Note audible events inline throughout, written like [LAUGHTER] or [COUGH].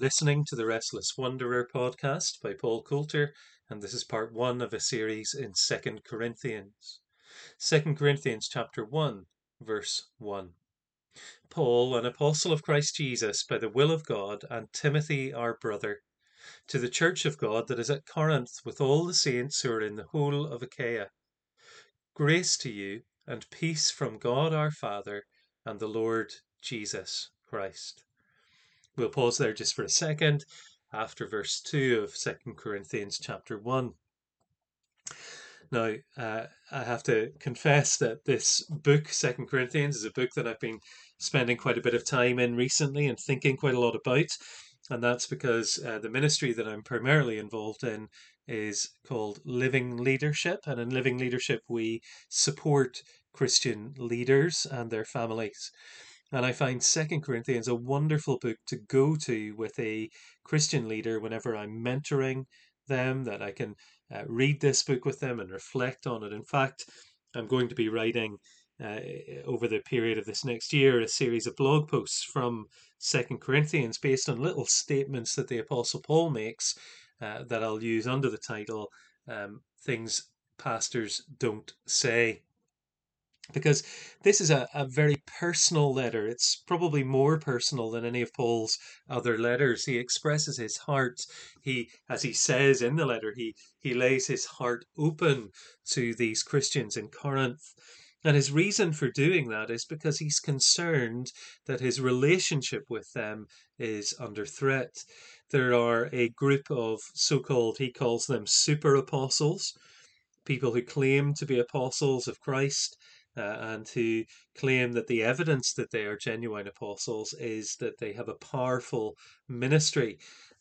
listening to the Restless Wanderer podcast by Paul Coulter, and this is part one of a series in Second Corinthians. Second Corinthians chapter 1, verse 1. Paul, an apostle of Christ Jesus by the will of God, and Timothy, our brother, to the church of God that is at Corinth, with all the saints who are in the whole of Achaia. Grace to you and peace from God our Father and the Lord Jesus Christ. We'll pause there just for a second after verse 2 of Second Corinthians chapter 1. Now, uh, I have to confess that this book, Second Corinthians, is a book that I've been spending quite a bit of time in recently and thinking quite a lot about. And that's because uh, the ministry that I'm primarily involved in is called Living Leadership. And in Living Leadership, we support Christian leaders and their families. And I find Second Corinthians a wonderful book to go to with a Christian leader whenever I'm mentoring them, that I can uh, read this book with them and reflect on it. In fact, I'm going to be writing uh, over the period of this next year a series of blog posts from Second Corinthians based on little statements that the Apostle Paul makes uh, that I'll use under the title um, Things Pastors Don't Say because this is a, a very personal letter. It's probably more personal than any of Paul's other letters. He expresses his heart. He, as he says in the letter, he, he lays his heart open to these Christians in Corinth. And his reason for doing that is because he's concerned that his relationship with them is under threat. There are a group of so called, he calls them super apostles, people who claim to be apostles of Christ uh, and who claim that the evidence that they are genuine apostles is that they have a powerful ministry.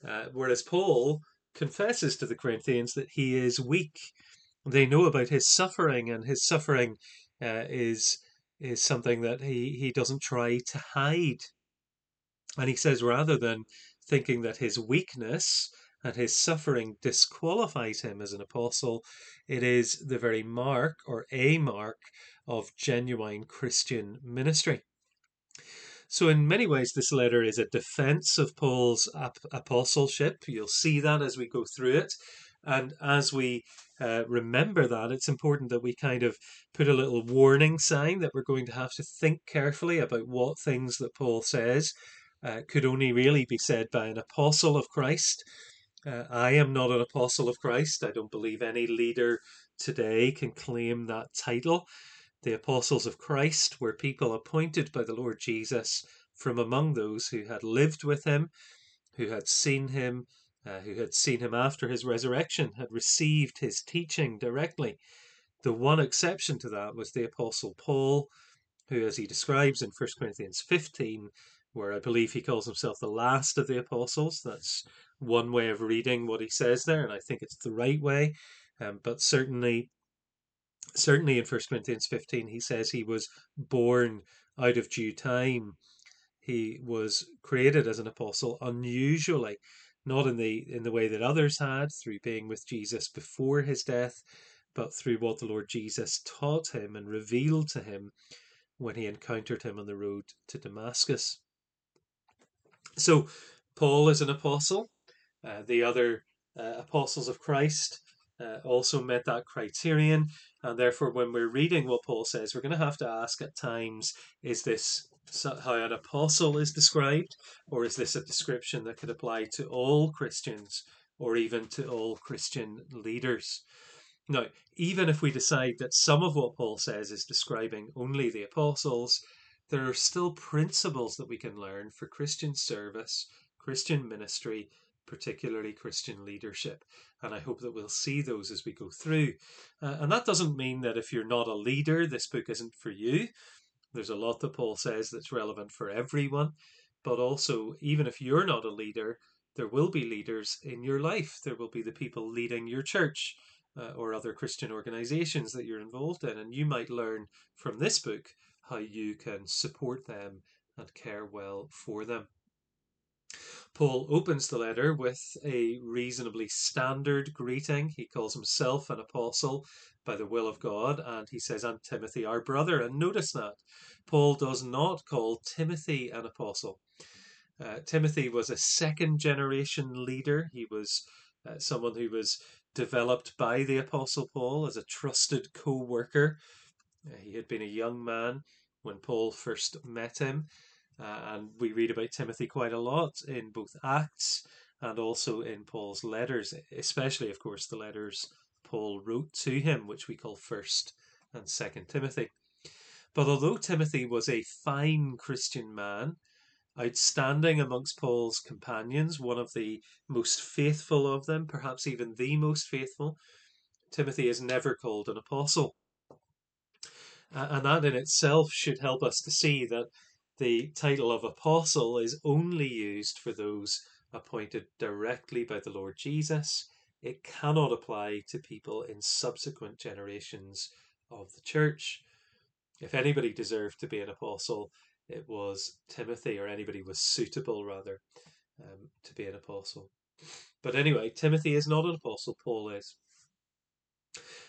Uh, whereas Paul confesses to the Corinthians that he is weak. They know about his suffering, and his suffering uh, is is something that he, he doesn't try to hide. And he says rather than thinking that his weakness and his suffering disqualifies him as an apostle, it is the very mark or a mark of genuine Christian ministry. So, in many ways, this letter is a defense of Paul's ap- apostleship. You'll see that as we go through it. And as we uh, remember that, it's important that we kind of put a little warning sign that we're going to have to think carefully about what things that Paul says uh, could only really be said by an apostle of Christ. Uh, I am not an apostle of Christ. I don't believe any leader today can claim that title. The apostles of Christ were people appointed by the Lord Jesus from among those who had lived with him, who had seen him, uh, who had seen him after his resurrection, had received his teaching directly. The one exception to that was the apostle Paul, who, as he describes in 1 Corinthians 15, where I believe he calls himself the last of the apostles. That's one way of reading what he says there, and I think it's the right way. Um, but certainly, certainly in First Corinthians 15, he says he was born out of due time. He was created as an apostle unusually, not in the in the way that others had, through being with Jesus before his death, but through what the Lord Jesus taught him and revealed to him when he encountered him on the road to Damascus. So, Paul is an apostle. Uh, the other uh, apostles of Christ uh, also met that criterion. And therefore, when we're reading what Paul says, we're going to have to ask at times is this how an apostle is described, or is this a description that could apply to all Christians or even to all Christian leaders? Now, even if we decide that some of what Paul says is describing only the apostles, there are still principles that we can learn for Christian service, Christian ministry, particularly Christian leadership. And I hope that we'll see those as we go through. Uh, and that doesn't mean that if you're not a leader, this book isn't for you. There's a lot that Paul says that's relevant for everyone. But also, even if you're not a leader, there will be leaders in your life. There will be the people leading your church uh, or other Christian organizations that you're involved in. And you might learn from this book how you can support them and care well for them. Paul opens the letter with a reasonably standard greeting. He calls himself an apostle by the will of God, and he says, And Timothy, our brother. And notice that Paul does not call Timothy an apostle. Uh, Timothy was a second generation leader. He was uh, someone who was developed by the Apostle Paul as a trusted co worker. Uh, he had been a young man when Paul first met him, Uh, and we read about Timothy quite a lot in both Acts and also in Paul's letters, especially, of course, the letters Paul wrote to him, which we call First and Second Timothy. But although Timothy was a fine Christian man, outstanding amongst Paul's companions, one of the most faithful of them, perhaps even the most faithful. Timothy is never called an apostle. And that in itself should help us to see that the title of apostle is only used for those appointed directly by the Lord Jesus. It cannot apply to people in subsequent generations of the church. If anybody deserved to be an apostle, it was Timothy, or anybody was suitable rather um, to be an apostle. But anyway, Timothy is not an apostle, Paul is.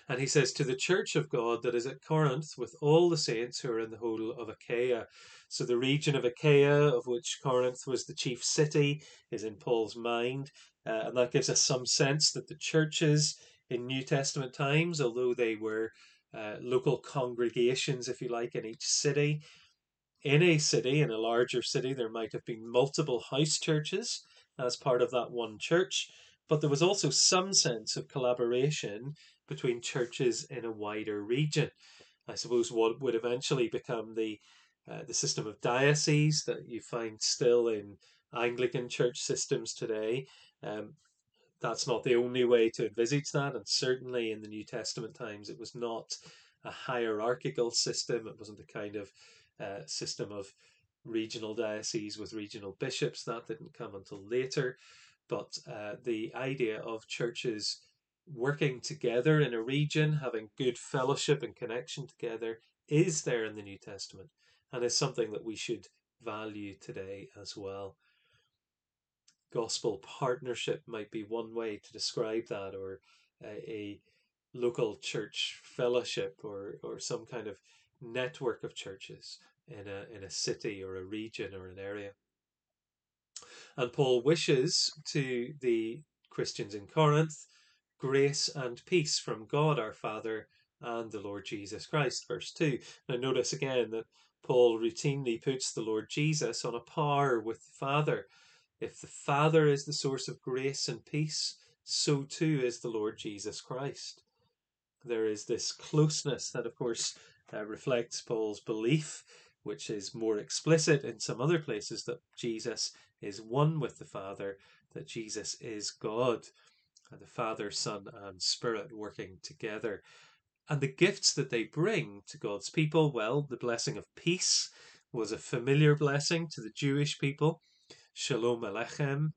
And he says, To the church of God that is at Corinth, with all the saints who are in the whole of Achaia. So the region of Achaia, of which Corinth was the chief city, is in Paul's mind. Uh, and that gives us some sense that the churches in New Testament times, although they were uh, local congregations, if you like, in each city, in a city, in a larger city, there might have been multiple house churches as part of that one church, but there was also some sense of collaboration between churches in a wider region. I suppose what would eventually become the uh, the system of dioceses that you find still in Anglican church systems today. Um, that's not the only way to envisage that, and certainly in the New Testament times, it was not a hierarchical system. It wasn't a kind of uh, system of regional dioceses with regional bishops. That didn't come until later. But uh, the idea of churches working together in a region, having good fellowship and connection together, is there in the New Testament and is something that we should value today as well. Gospel partnership might be one way to describe that, or a, a local church fellowship, or, or some kind of network of churches in a in a city or a region or an area. And Paul wishes to the Christians in Corinth grace and peace from God our Father and the Lord Jesus Christ. Verse 2. Now, notice again that Paul routinely puts the Lord Jesus on a par with the Father. If the Father is the source of grace and peace, so too is the Lord Jesus Christ. There is this closeness that, of course, uh, reflects Paul's belief, which is more explicit in some other places that Jesus is one with the Father, that Jesus is God, and the Father, Son, and Spirit working together. And the gifts that they bring to God's people, well, the blessing of peace was a familiar blessing to the Jewish people. Shalom Aleichem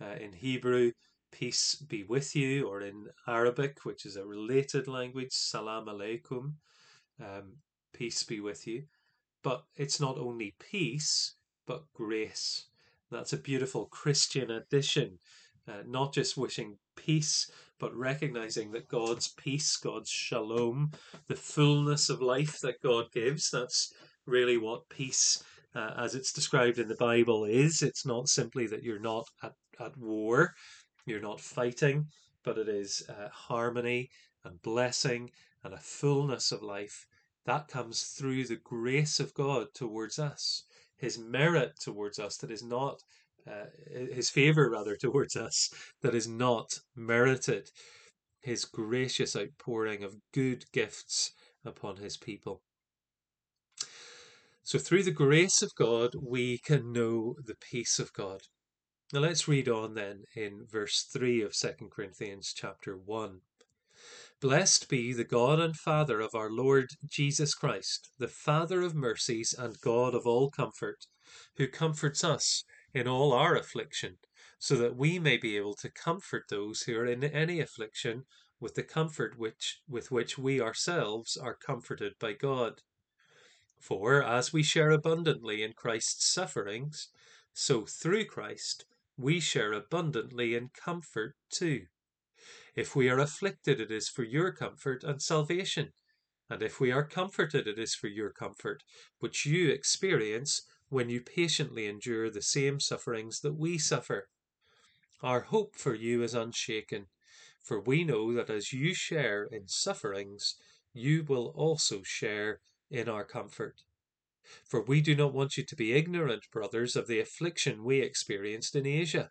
uh, in Hebrew, peace be with you, or in Arabic, which is a related language, salam aleikum um, peace be with you. But it's not only peace, but grace. That's a beautiful Christian addition. Uh, not just wishing peace, but recognizing that God's peace, God's shalom, the fullness of life that God gives, that's really what peace, uh, as it's described in the Bible, is. It's not simply that you're not at, at war, you're not fighting, but it is uh, harmony and blessing and a fullness of life that comes through the grace of God towards us, His merit towards us that is not, uh, His favor rather [LAUGHS] towards us that is not merited, His gracious outpouring of good gifts upon His people. So, through the grace of God, we can know the peace of God. Now, let's read on then in verse 3 of 2 Corinthians chapter 1. Blessed be the God and Father of our Lord Jesus Christ, the Father of mercies and God of all comfort, who comforts us in all our affliction, so that we may be able to comfort those who are in any affliction with the comfort which with which we ourselves are comforted by God. For as we share abundantly in Christ's sufferings, so through Christ we share abundantly in comfort too. If we are afflicted, it is for your comfort and salvation. And if we are comforted, it is for your comfort, which you experience when you patiently endure the same sufferings that we suffer. Our hope for you is unshaken, for we know that as you share in sufferings, you will also share in our comfort. For we do not want you to be ignorant, brothers, of the affliction we experienced in Asia,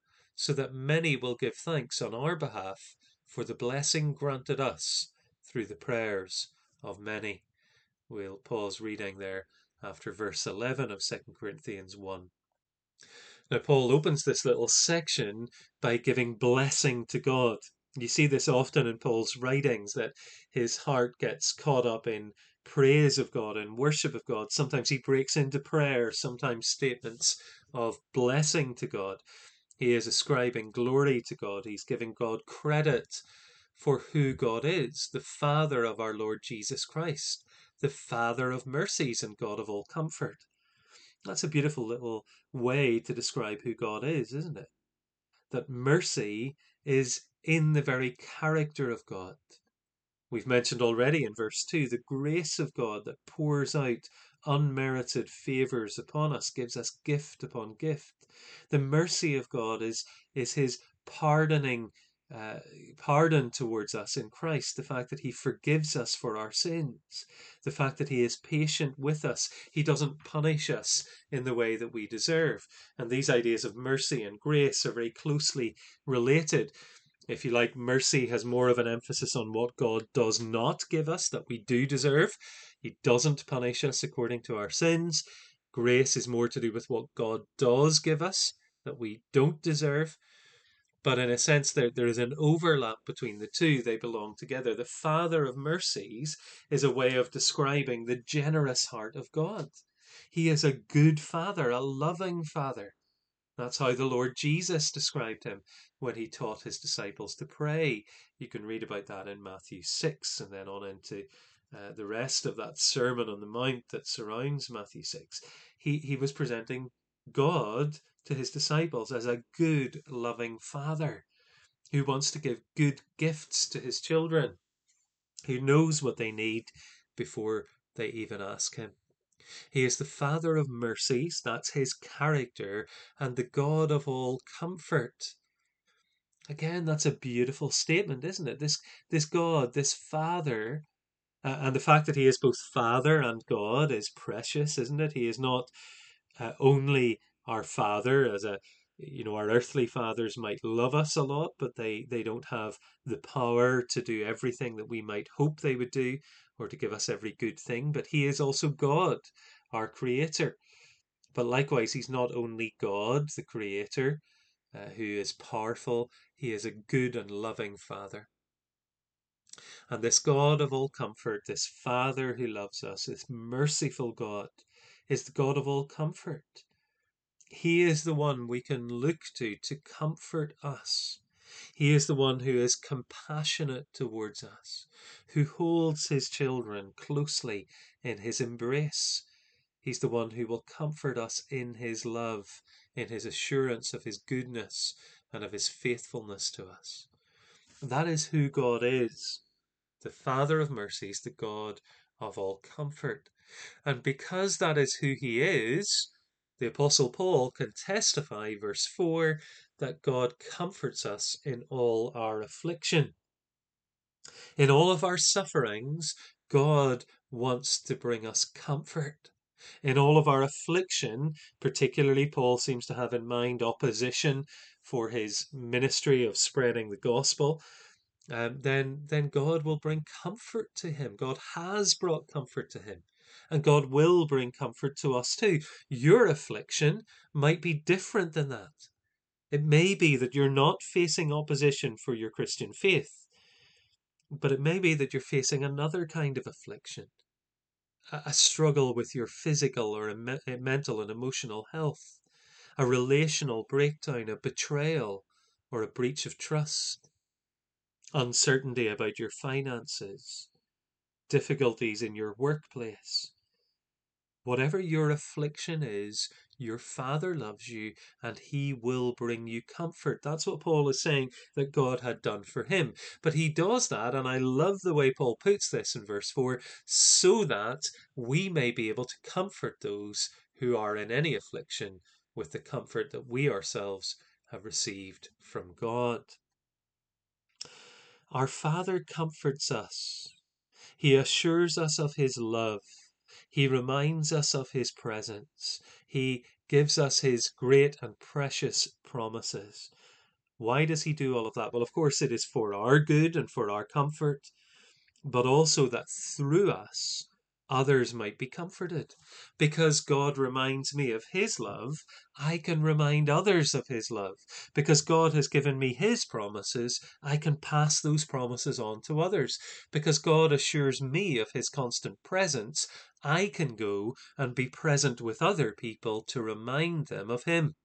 so that many will give thanks on our behalf for the blessing granted us through the prayers of many. We'll pause reading there after verse 11 of 2 Corinthians 1. Now, Paul opens this little section by giving blessing to God. You see this often in Paul's writings that his heart gets caught up in praise of God and worship of God. Sometimes he breaks into prayer, sometimes statements of blessing to God. He is ascribing glory to God. He's giving God credit for who God is, the Father of our Lord Jesus Christ, the Father of mercies and God of all comfort. That's a beautiful little way to describe who God is, isn't it? That mercy is in the very character of God. We've mentioned already in verse 2 the grace of God that pours out unmerited favours upon us, gives us gift upon gift. The mercy of God is, is his pardoning uh, pardon towards us in Christ, the fact that He forgives us for our sins, the fact that He is patient with us, He doesn't punish us in the way that we deserve. And these ideas of mercy and grace are very closely related. If you like, mercy has more of an emphasis on what God does not give us that we do deserve. He doesn't punish us according to our sins. Grace is more to do with what God does give us that we don't deserve. But in a sense, there, there is an overlap between the two. They belong together. The Father of mercies is a way of describing the generous heart of God. He is a good Father, a loving Father. That's how the Lord Jesus described him when he taught his disciples to pray. You can read about that in Matthew 6 and then on into uh, the rest of that Sermon on the Mount that surrounds Matthew 6. He, he was presenting God to his disciples as a good, loving father who wants to give good gifts to his children, who knows what they need before they even ask him. He is the Father of mercies, that's his character, and the God of all comfort. Again, that's a beautiful statement, isn't it? This, this God, this Father, uh, and the fact that he is both Father and God is precious, isn't it? He is not uh, only our father as a you know our earthly fathers might love us a lot but they they don't have the power to do everything that we might hope they would do or to give us every good thing but he is also god our creator but likewise he's not only god the creator uh, who is powerful he is a good and loving father and this god of all comfort this father who loves us this merciful god is the god of all comfort he is the one we can look to to comfort us. He is the one who is compassionate towards us, who holds his children closely in his embrace. He's the one who will comfort us in his love, in his assurance of his goodness and of his faithfulness to us. That is who God is the Father of mercies, the God of all comfort. And because that is who he is, the Apostle Paul can testify, verse 4, that God comforts us in all our affliction. In all of our sufferings, God wants to bring us comfort. In all of our affliction, particularly, Paul seems to have in mind opposition for his ministry of spreading the gospel. Um, then, then God will bring comfort to him. God has brought comfort to him and God will bring comfort to us too. Your affliction might be different than that. It may be that you're not facing opposition for your Christian faith, but it may be that you're facing another kind of affliction a struggle with your physical or mental and emotional health. A relational breakdown, a betrayal, or a breach of trust, uncertainty about your finances, difficulties in your workplace. Whatever your affliction is, your Father loves you and He will bring you comfort. That's what Paul is saying that God had done for him. But He does that, and I love the way Paul puts this in verse 4 so that we may be able to comfort those who are in any affliction with the comfort that we ourselves have received from God. Our Father comforts us. He assures us of His love. He reminds us of His presence. He gives us His great and precious promises. Why does He do all of that? Well, of course, it is for our good and for our comfort, but also that through us, others might be comforted. Because God reminds me of His love, I can remind others of His love. Because God has given me His promises, I can pass those promises on to others. Because God assures me of His constant presence, I can go and be present with other people to remind them of Him.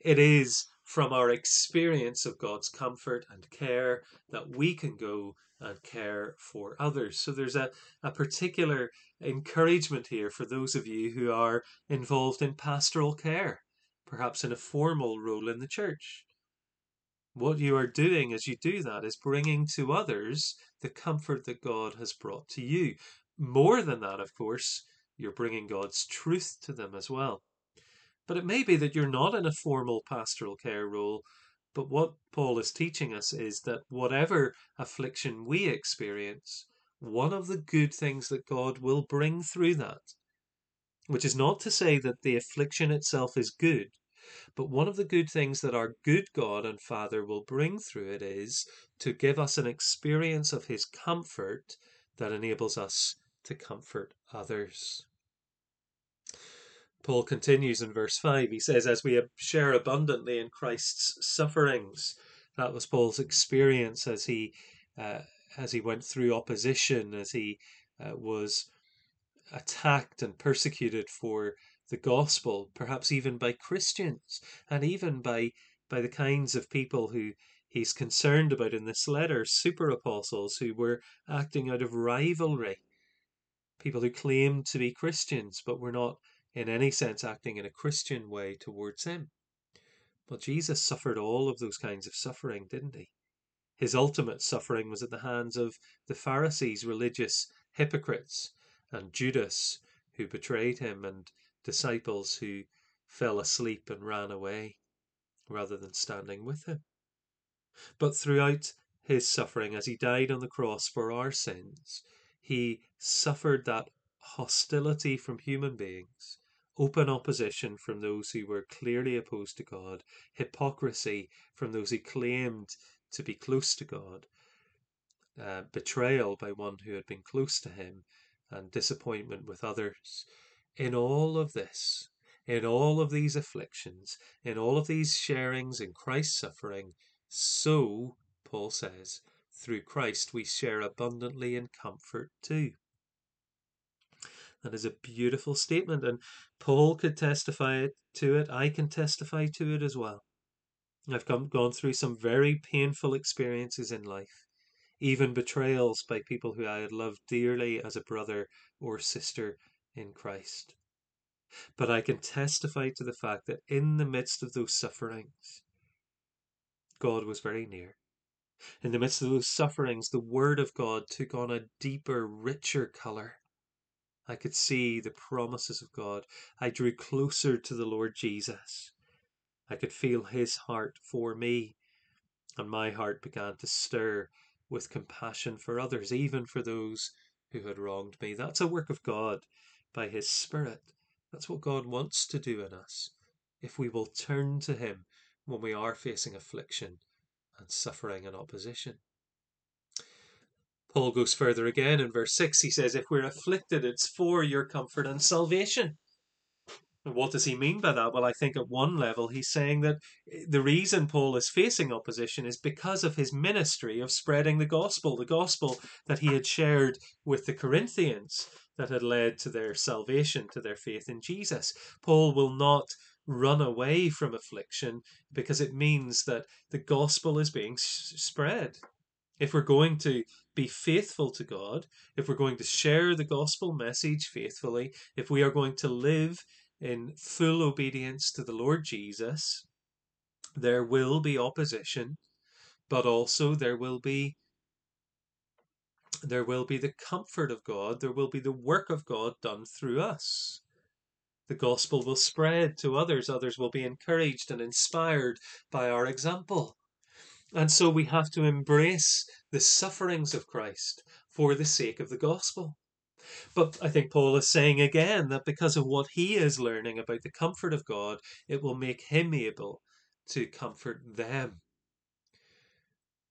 It is from our experience of God's comfort and care that we can go and care for others. So there's a, a particular encouragement here for those of you who are involved in pastoral care, perhaps in a formal role in the church. What you are doing as you do that is bringing to others the comfort that God has brought to you. More than that, of course, you're bringing God's truth to them as well. But it may be that you're not in a formal pastoral care role, but what Paul is teaching us is that whatever affliction we experience, one of the good things that God will bring through that, which is not to say that the affliction itself is good, but one of the good things that our good God and Father will bring through it is to give us an experience of His comfort that enables us to comfort others. Paul continues in verse 5. He says, As we share abundantly in Christ's sufferings, that was Paul's experience as he uh, as he went through opposition, as he uh, was attacked and persecuted for the gospel, perhaps even by Christians, and even by by the kinds of people who he's concerned about in this letter, super apostles who were acting out of rivalry, people who claimed to be Christians but were not in any sense acting in a Christian way towards him. But Jesus suffered all of those kinds of suffering, didn't he? His ultimate suffering was at the hands of the Pharisees, religious hypocrites, and Judas, who betrayed him, and disciples who fell asleep and ran away rather than standing with him. But throughout his suffering, as he died on the cross for our sins, he suffered that hostility from human beings open opposition from those who were clearly opposed to God, hypocrisy from those who claimed to be close to God, uh, betrayal by one who had been close to Him, and disappointment with others. In all of this, in all of these afflictions, in all of these sharings in Christ's suffering, so, Paul says, through Christ we share abundantly in comfort too. That is a beautiful statement, and Paul could testify to it. I can testify to it as well. I've come, gone through some very painful experiences in life, even betrayals by people who I had loved dearly as a brother or sister in Christ. But I can testify to the fact that in the midst of those sufferings, God was very near. In the midst of those sufferings, the Word of God took on a deeper, richer colour. I could see the promises of God. I drew closer to the Lord Jesus. I could feel his heart for me, and my heart began to stir with compassion for others, even for those who had wronged me. That's a work of God by his Spirit. That's what God wants to do in us if we will turn to him when we are facing affliction and suffering and opposition. Paul goes further again in verse 6. He says, If we're afflicted, it's for your comfort and salvation. And what does he mean by that? Well, I think at one level he's saying that the reason Paul is facing opposition is because of his ministry of spreading the gospel, the gospel that he had shared with the Corinthians that had led to their salvation, to their faith in Jesus. Paul will not run away from affliction because it means that the gospel is being spread. If we're going to be faithful to God, if we're going to share the gospel message faithfully, if we are going to live in full obedience to the Lord Jesus, there will be opposition, but also there will be there will be the comfort of God, there will be the work of God done through us. The gospel will spread to others, others will be encouraged and inspired by our example. And so we have to embrace the sufferings of Christ for the sake of the gospel. But I think Paul is saying again that because of what he is learning about the comfort of God, it will make him able to comfort them.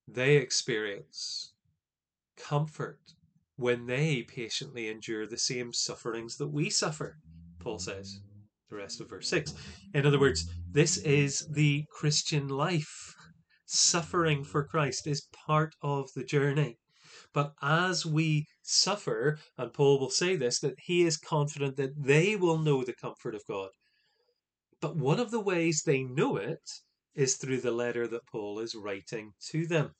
They experience comfort when they patiently endure the same sufferings that we suffer. Paul says, the rest of verse 6. In other words, this is the Christian life. Suffering for Christ is part of the journey. But as we suffer, and Paul will say this, that he is confident that they will know the comfort of God. But one of the ways they know it is through the letter that Paul is writing to them.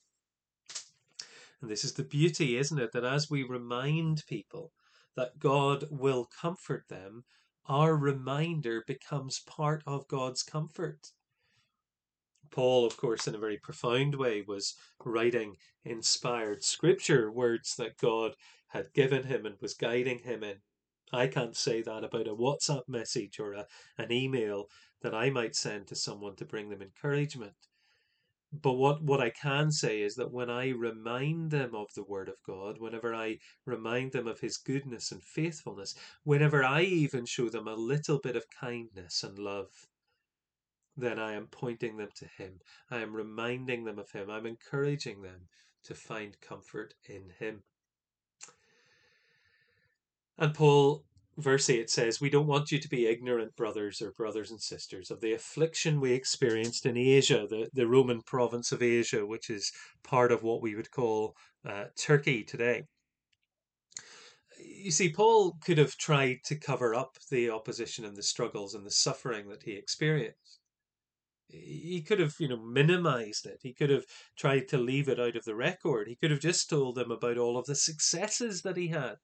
And this is the beauty, isn't it? That as we remind people that God will comfort them, our reminder becomes part of God's comfort. Paul, of course, in a very profound way, was writing inspired scripture, words that God had given him and was guiding him in. I can't say that about a WhatsApp message or a, an email that I might send to someone to bring them encouragement. But what, what I can say is that when I remind them of the Word of God, whenever I remind them of His goodness and faithfulness, whenever I even show them a little bit of kindness and love, then I am pointing them to Him. I am reminding them of Him. I'm encouraging them to find comfort in Him. And Paul verse 8 says, We don't want you to be ignorant, brothers or brothers and sisters, of the affliction we experienced in Asia, the, the Roman province of Asia, which is part of what we would call uh, Turkey today. You see, Paul could have tried to cover up the opposition and the struggles and the suffering that he experienced. He could have, you know, minimized it. He could have tried to leave it out of the record. He could have just told them about all of the successes that he had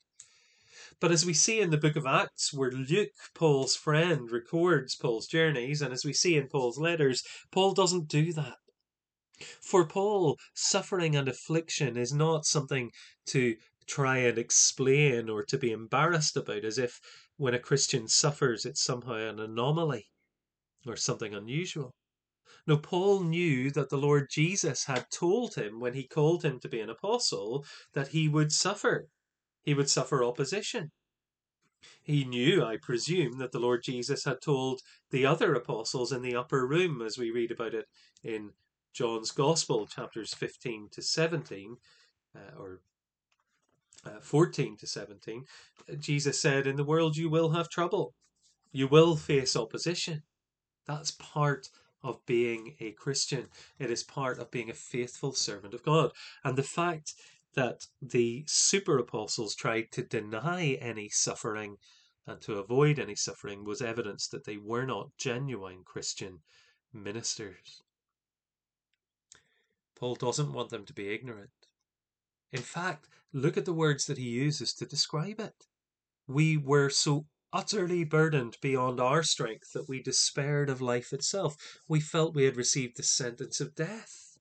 but as we see in the book of Acts, where Luke, Paul's friend, records Paul's journeys, and as we see in Paul's letters, Paul doesn't do that. For Paul, suffering and affliction is not something to try and explain or to be embarrassed about, as if when a Christian suffers, it's somehow an anomaly or something unusual. No, Paul knew that the Lord Jesus had told him when he called him to be an apostle that he would suffer he would suffer opposition. He knew, I presume, that the Lord Jesus had told the other apostles in the upper room, as we read about it in John's Gospel, chapters 15 to 17, uh, or uh, 14 to 17. Jesus said, In the world you will have trouble, you will face opposition. That's part of being a Christian. It is part of being a faithful servant of God. And the fact that the super apostles tried to deny any suffering and to avoid any suffering was evidence that they were not genuine Christian ministers. Paul doesn't want them to be ignorant. In fact, look at the words that he uses to describe it. We were so utterly burdened beyond our strength that we despaired of life itself. We felt we had received the sentence of death.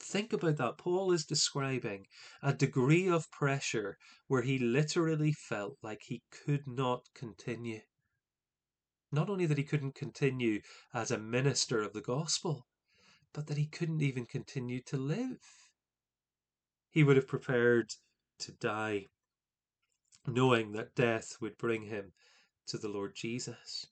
Think about that. Paul is describing a degree of pressure where he literally felt like he could not continue. Not only that he couldn't continue as a minister of the gospel, but that he couldn't even continue to live. He would have prepared to die, knowing that death would bring him to the Lord Jesus.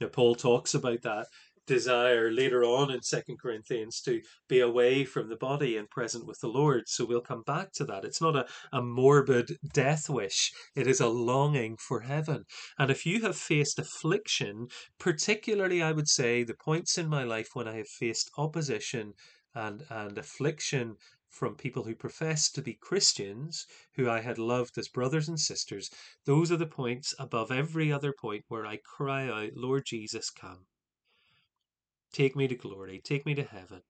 Now, Paul talks about that desire later on in Second Corinthians to be away from the body and present with the Lord. So we'll come back to that. It's not a, a morbid death wish, it is a longing for heaven. And if you have faced affliction, particularly I would say the points in my life when I have faced opposition and, and affliction from people who professed to be Christians, who I had loved as brothers and sisters, those are the points above every other point where I cry out, Lord Jesus, come. Take me to glory, take me to heaven.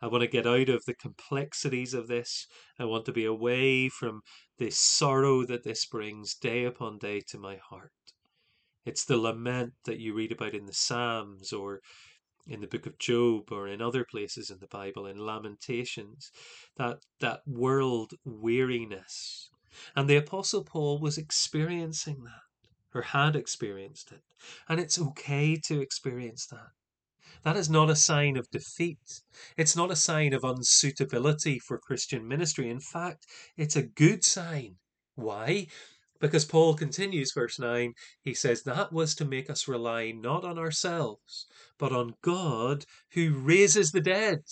I want to get out of the complexities of this. I want to be away from the sorrow that this brings day upon day to my heart. It's the lament that you read about in the Psalms or in the book of Job or in other places in the Bible, in Lamentations, that, that world weariness. And the Apostle Paul was experiencing that, or had experienced it. And it's okay to experience that. That is not a sign of defeat. It's not a sign of unsuitability for Christian ministry. In fact, it's a good sign. Why? Because Paul continues, verse 9, he says, That was to make us rely not on ourselves, but on God who raises the dead.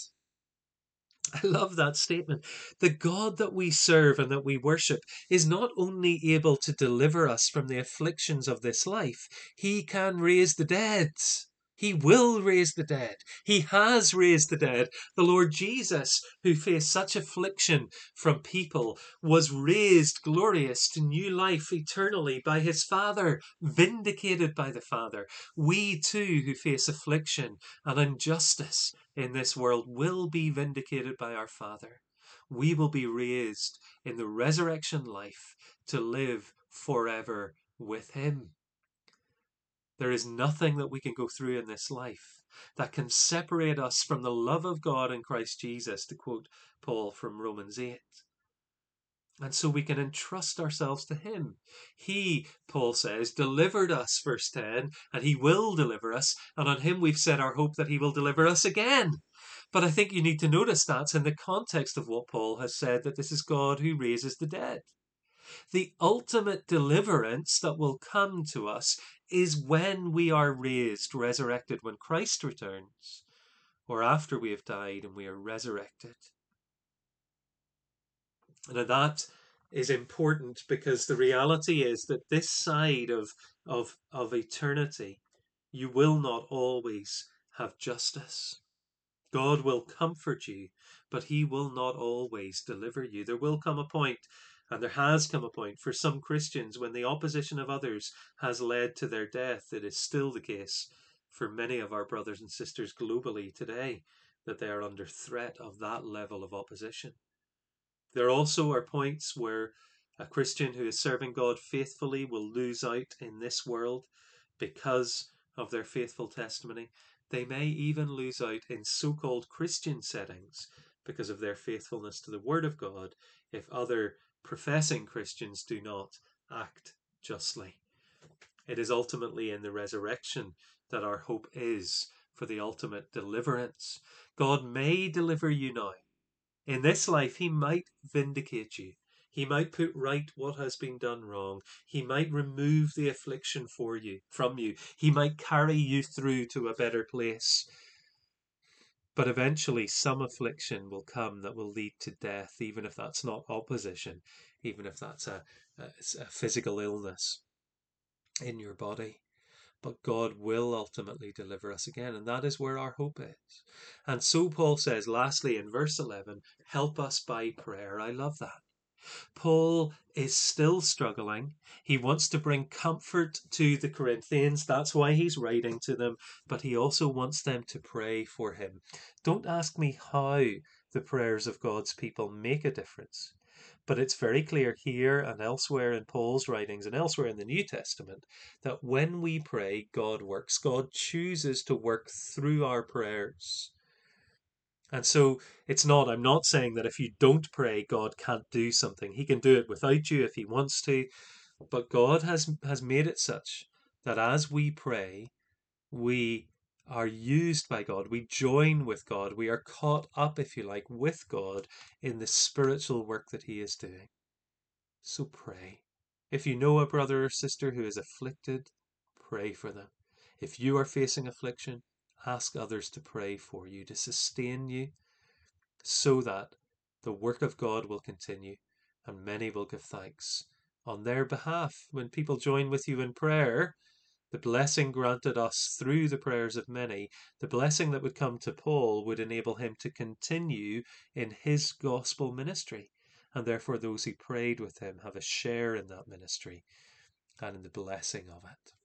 I love that statement. The God that we serve and that we worship is not only able to deliver us from the afflictions of this life, he can raise the dead. He will raise the dead. He has raised the dead. The Lord Jesus, who faced such affliction from people, was raised glorious to new life eternally by his Father, vindicated by the Father. We too, who face affliction and injustice in this world, will be vindicated by our Father. We will be raised in the resurrection life to live forever with him. There is nothing that we can go through in this life that can separate us from the love of God in Christ Jesus, to quote Paul from Romans 8. And so we can entrust ourselves to Him. He, Paul says, delivered us, verse 10, and He will deliver us, and on Him we've set our hope that He will deliver us again. But I think you need to notice that's in the context of what Paul has said that this is God who raises the dead. The ultimate deliverance that will come to us is when we are raised, resurrected, when Christ returns, or after we have died and we are resurrected. Now, that is important because the reality is that this side of, of, of eternity, you will not always have justice. God will comfort you, but He will not always deliver you. There will come a point and there has come a point for some Christians when the opposition of others has led to their death. It is still the case for many of our brothers and sisters globally today that they are under threat of that level of opposition. There also are points where a Christian who is serving God faithfully will lose out in this world because of their faithful testimony. They may even lose out in so called Christian settings because of their faithfulness to the Word of God if other professing Christians do not act justly. It is ultimately in the resurrection that our hope is for the ultimate deliverance. God may deliver you now. In this life, He might vindicate you. He might put right what has been done wrong. He might remove the affliction for you from you. He might carry you through to a better place. But eventually, some affliction will come that will lead to death, even if that's not opposition, even if that's a, a, a physical illness in your body. But God will ultimately deliver us again, and that is where our hope is. And so Paul says, lastly, in verse 11, help us by prayer. I love that. Paul is still struggling. He wants to bring comfort to the Corinthians. That's why he's writing to them. But he also wants them to pray for him. Don't ask me how the prayers of God's people make a difference. But it's very clear here and elsewhere in Paul's writings and elsewhere in the New Testament that when we pray, God works. God chooses to work through our prayers. And so it's not, I'm not saying that if you don't pray, God can't do something. He can do it without you if he wants to. But God has, has made it such that as we pray, we are used by God. We join with God. We are caught up, if you like, with God in the spiritual work that He is doing. So pray. If you know a brother or sister who is afflicted, pray for them. If you are facing affliction, ask others to pray for you, to sustain you, so that the work of God will continue and many will give thanks on their behalf. When people join with you in prayer, the blessing granted us through the prayers of many, the blessing that would come to Paul would enable him to continue in his gospel ministry. And therefore, those who prayed with him have a share in that ministry and in the blessing of it.